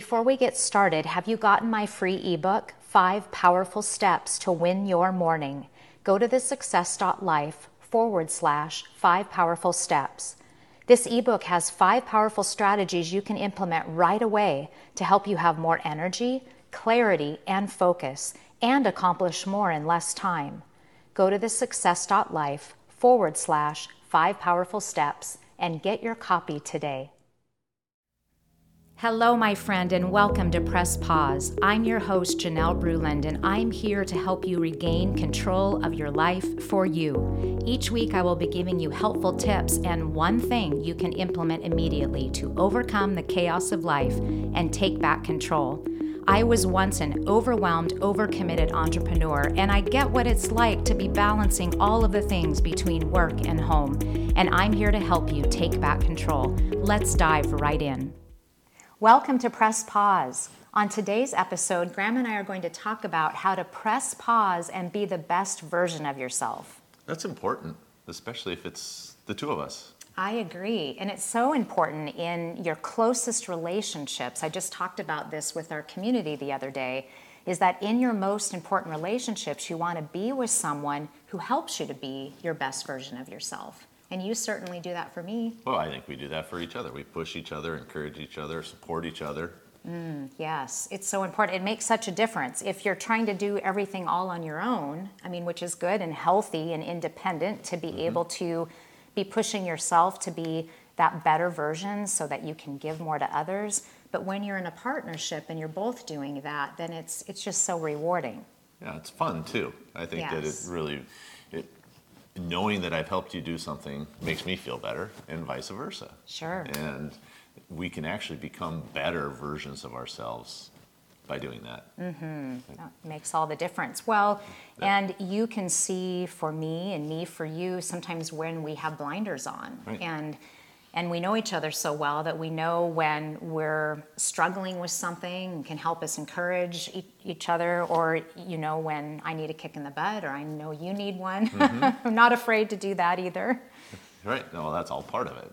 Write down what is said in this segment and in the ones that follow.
Before we get started, have you gotten my free ebook, Five Powerful Steps to Win Your Morning? Go to thesuccess.life forward slash five powerful steps. This ebook has five powerful strategies you can implement right away to help you have more energy, clarity, and focus, and accomplish more in less time. Go to thesuccess.life forward slash five powerful steps and get your copy today. Hello, my friend, and welcome to Press Pause. I'm your host, Janelle Bruland, and I'm here to help you regain control of your life for you. Each week, I will be giving you helpful tips and one thing you can implement immediately to overcome the chaos of life and take back control. I was once an overwhelmed, overcommitted entrepreneur, and I get what it's like to be balancing all of the things between work and home. And I'm here to help you take back control. Let's dive right in. Welcome to Press Pause. On today's episode, Graham and I are going to talk about how to press pause and be the best version of yourself. That's important, especially if it's the two of us. I agree. And it's so important in your closest relationships. I just talked about this with our community the other day. Is that in your most important relationships, you want to be with someone who helps you to be your best version of yourself. And you certainly do that for me. Well, I think we do that for each other. We push each other, encourage each other, support each other. Mm, yes, it's so important. It makes such a difference. If you're trying to do everything all on your own, I mean, which is good and healthy and independent to be mm-hmm. able to be pushing yourself to be that better version so that you can give more to others. But when you're in a partnership and you're both doing that, then it's it's just so rewarding. Yeah, it's fun too. I think yes. that it really knowing that I've helped you do something makes me feel better, and vice versa. Sure. And we can actually become better versions of ourselves by doing that. Mm-hmm. That makes all the difference. Well, yeah. and you can see for me and me for you sometimes when we have blinders on. Right. And and we know each other so well that we know when we're struggling with something and can help us encourage each other or you know when i need a kick in the butt or i know you need one mm-hmm. i'm not afraid to do that either right no that's all part of it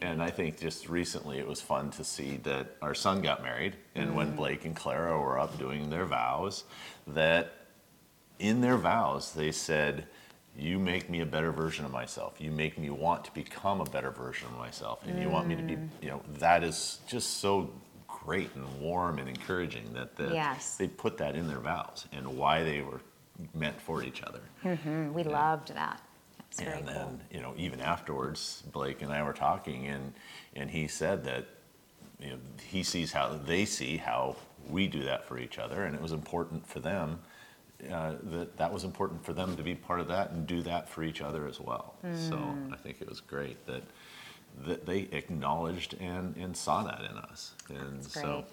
and i think just recently it was fun to see that our son got married and mm. when blake and clara were up doing their vows that in their vows they said you make me a better version of myself. You make me want to become a better version of myself. And you want me to be, mm. you know, that is just so great and warm and encouraging that the, yes. they put that in their vows and why they were meant for each other. Mm-hmm. We loved that. That's and then, cool. you know, even afterwards, Blake and I were talking, and and he said that, you know, he sees how they see how we do that for each other, and it was important for them uh, that that was important for them to be part of that and do that for each other as well. Mm. So I think it was great that that they acknowledged and, and saw that in us. And so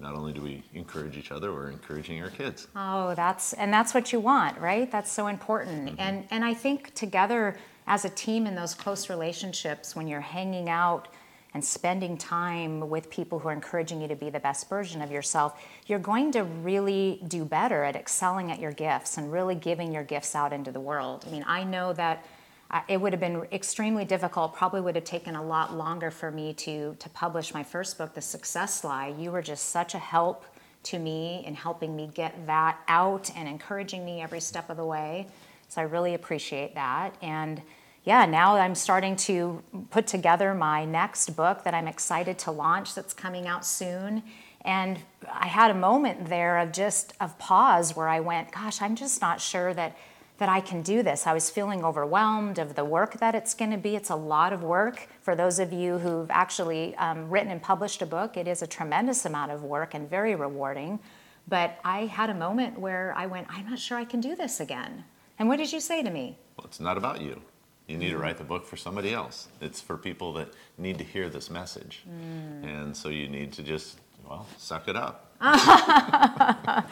not only do we encourage each other, we're encouraging our kids. Oh, that's and that's what you want, right? That's so important. Mm-hmm. And and I think together as a team in those close relationships when you're hanging out and spending time with people who are encouraging you to be the best version of yourself, you're going to really do better at excelling at your gifts and really giving your gifts out into the world. I mean, I know that uh, it would have been extremely difficult, probably would have taken a lot longer for me to, to publish my first book, The Success Lie. You were just such a help to me in helping me get that out and encouraging me every step of the way. So I really appreciate that. And yeah, now I'm starting to put together my next book that I'm excited to launch that's coming out soon. And I had a moment there of just of pause where I went, gosh, I'm just not sure that that I can do this. I was feeling overwhelmed of the work that it's going to be. It's a lot of work. For those of you who've actually um, written and published a book, it is a tremendous amount of work and very rewarding. But I had a moment where I went, I'm not sure I can do this again. And what did you say to me? Well, it's not about you. You need to write the book for somebody else. It's for people that need to hear this message. Mm. And so you need to just, well, suck it up.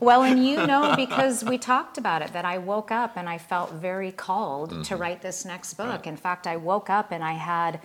well, and you know, because we talked about it, that I woke up and I felt very called mm-hmm. to write this next book. Right. In fact, I woke up and I had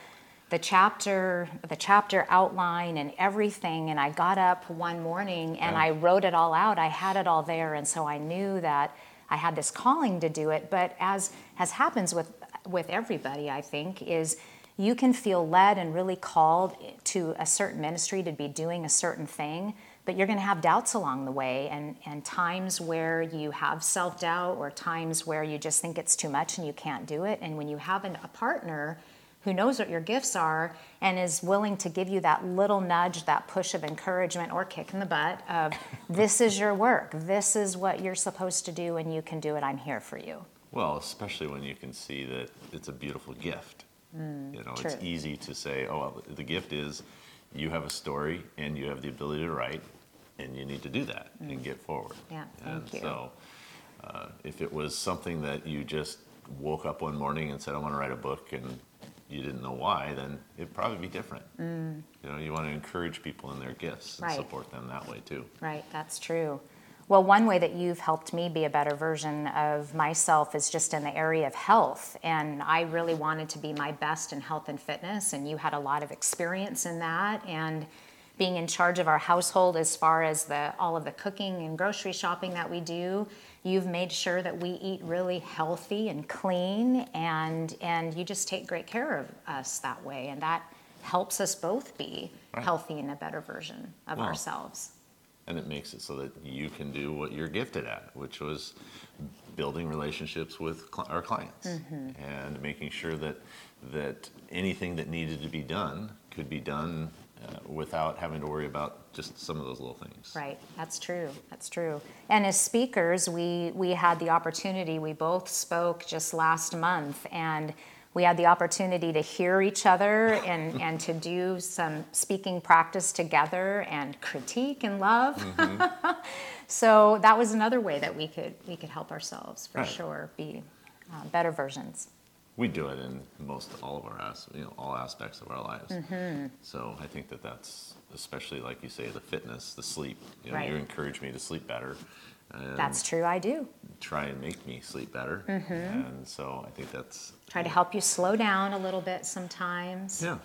the chapter the chapter outline and everything and i got up one morning and i wrote it all out i had it all there and so i knew that i had this calling to do it but as as happens with with everybody, I think, is You can feel led and really called to a certain ministry to be doing a certain thing, but you're going to have doubts along the way and, and times where you have self doubt or times where you just think it's too much and you can't do it. And when you have an, a partner who knows what your gifts are and is willing to give you that little nudge, that push of encouragement or kick in the butt of this is your work, this is what you're supposed to do, and you can do it, I'm here for you. Well, especially when you can see that it's a beautiful gift. Mm, you know, true. it's easy to say, oh, well, the gift is you have a story and you have the ability to write, and you need to do that mm. and get forward. Yeah, thank and you. so uh, if it was something that you just woke up one morning and said, I want to write a book, and you didn't know why, then it'd probably be different. Mm. You know, you want to encourage people in their gifts and right. support them that way too. Right, that's true. Well, one way that you've helped me be a better version of myself is just in the area of health. And I really wanted to be my best in health and fitness, and you had a lot of experience in that. And being in charge of our household as far as the all of the cooking and grocery shopping that we do, you've made sure that we eat really healthy and clean and and you just take great care of us that way and that helps us both be right. healthy and a better version of well, ourselves and it makes it so that you can do what you're gifted at, which was building relationships with cl- our clients mm-hmm. and making sure that that anything that needed to be done could be done uh, without having to worry about just some of those little things. Right, that's true. That's true. And as speakers, we we had the opportunity. We both spoke just last month, and we had the opportunity to hear each other and, and to do some speaking practice together and critique and love. Mm-hmm. so that was another way that we could we could help ourselves for right. sure be uh, better versions. We do it in most all of our you know all aspects of our lives. Mm-hmm. So I think that that's especially like you say the fitness, the sleep. You know, right. you encourage me to sleep better. That's true, I do. Try and make me sleep better. Mm-hmm. And so I think that's. Try to help you slow down a little bit sometimes. Yeah.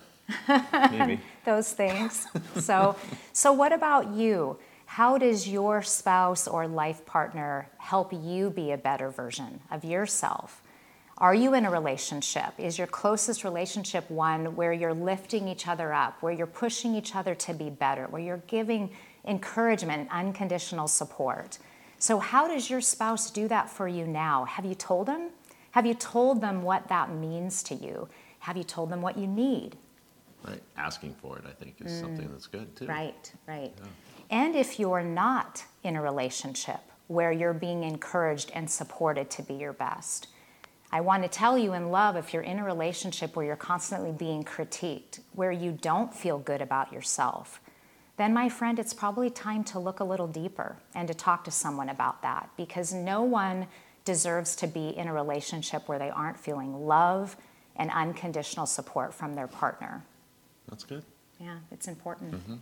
Maybe. Those things. so, so what about you? How does your spouse or life partner help you be a better version of yourself? Are you in a relationship? Is your closest relationship one where you're lifting each other up, where you're pushing each other to be better, where you're giving encouragement, unconditional support? So, how does your spouse do that for you now? Have you told them? Have you told them what that means to you? Have you told them what you need? Right. Asking for it, I think, is mm. something that's good too. Right, right. Yeah. And if you're not in a relationship where you're being encouraged and supported to be your best, I want to tell you in love if you're in a relationship where you're constantly being critiqued, where you don't feel good about yourself, then my friend, it's probably time to look a little deeper and to talk to someone about that because no one deserves to be in a relationship where they aren't feeling love and unconditional support from their partner. That's good. Yeah, it's important. Mm-hmm.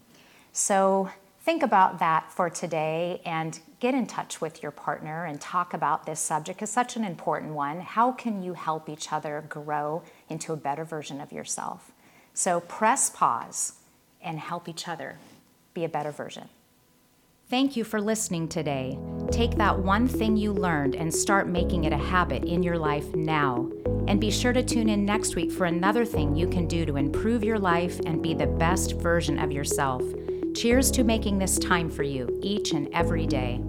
So think about that for today and get in touch with your partner and talk about this subject. It's such an important one. How can you help each other grow into a better version of yourself? So press pause and help each other be a better version. Thank you for listening today. Take that one thing you learned and start making it a habit in your life now. And be sure to tune in next week for another thing you can do to improve your life and be the best version of yourself. Cheers to making this time for you each and every day.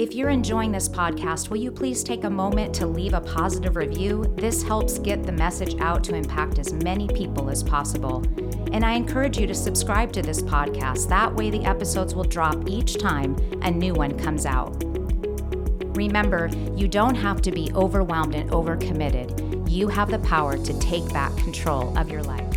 If you're enjoying this podcast, will you please take a moment to leave a positive review? This helps get the message out to impact as many people as possible. And I encourage you to subscribe to this podcast. That way, the episodes will drop each time a new one comes out. Remember, you don't have to be overwhelmed and overcommitted. You have the power to take back control of your life.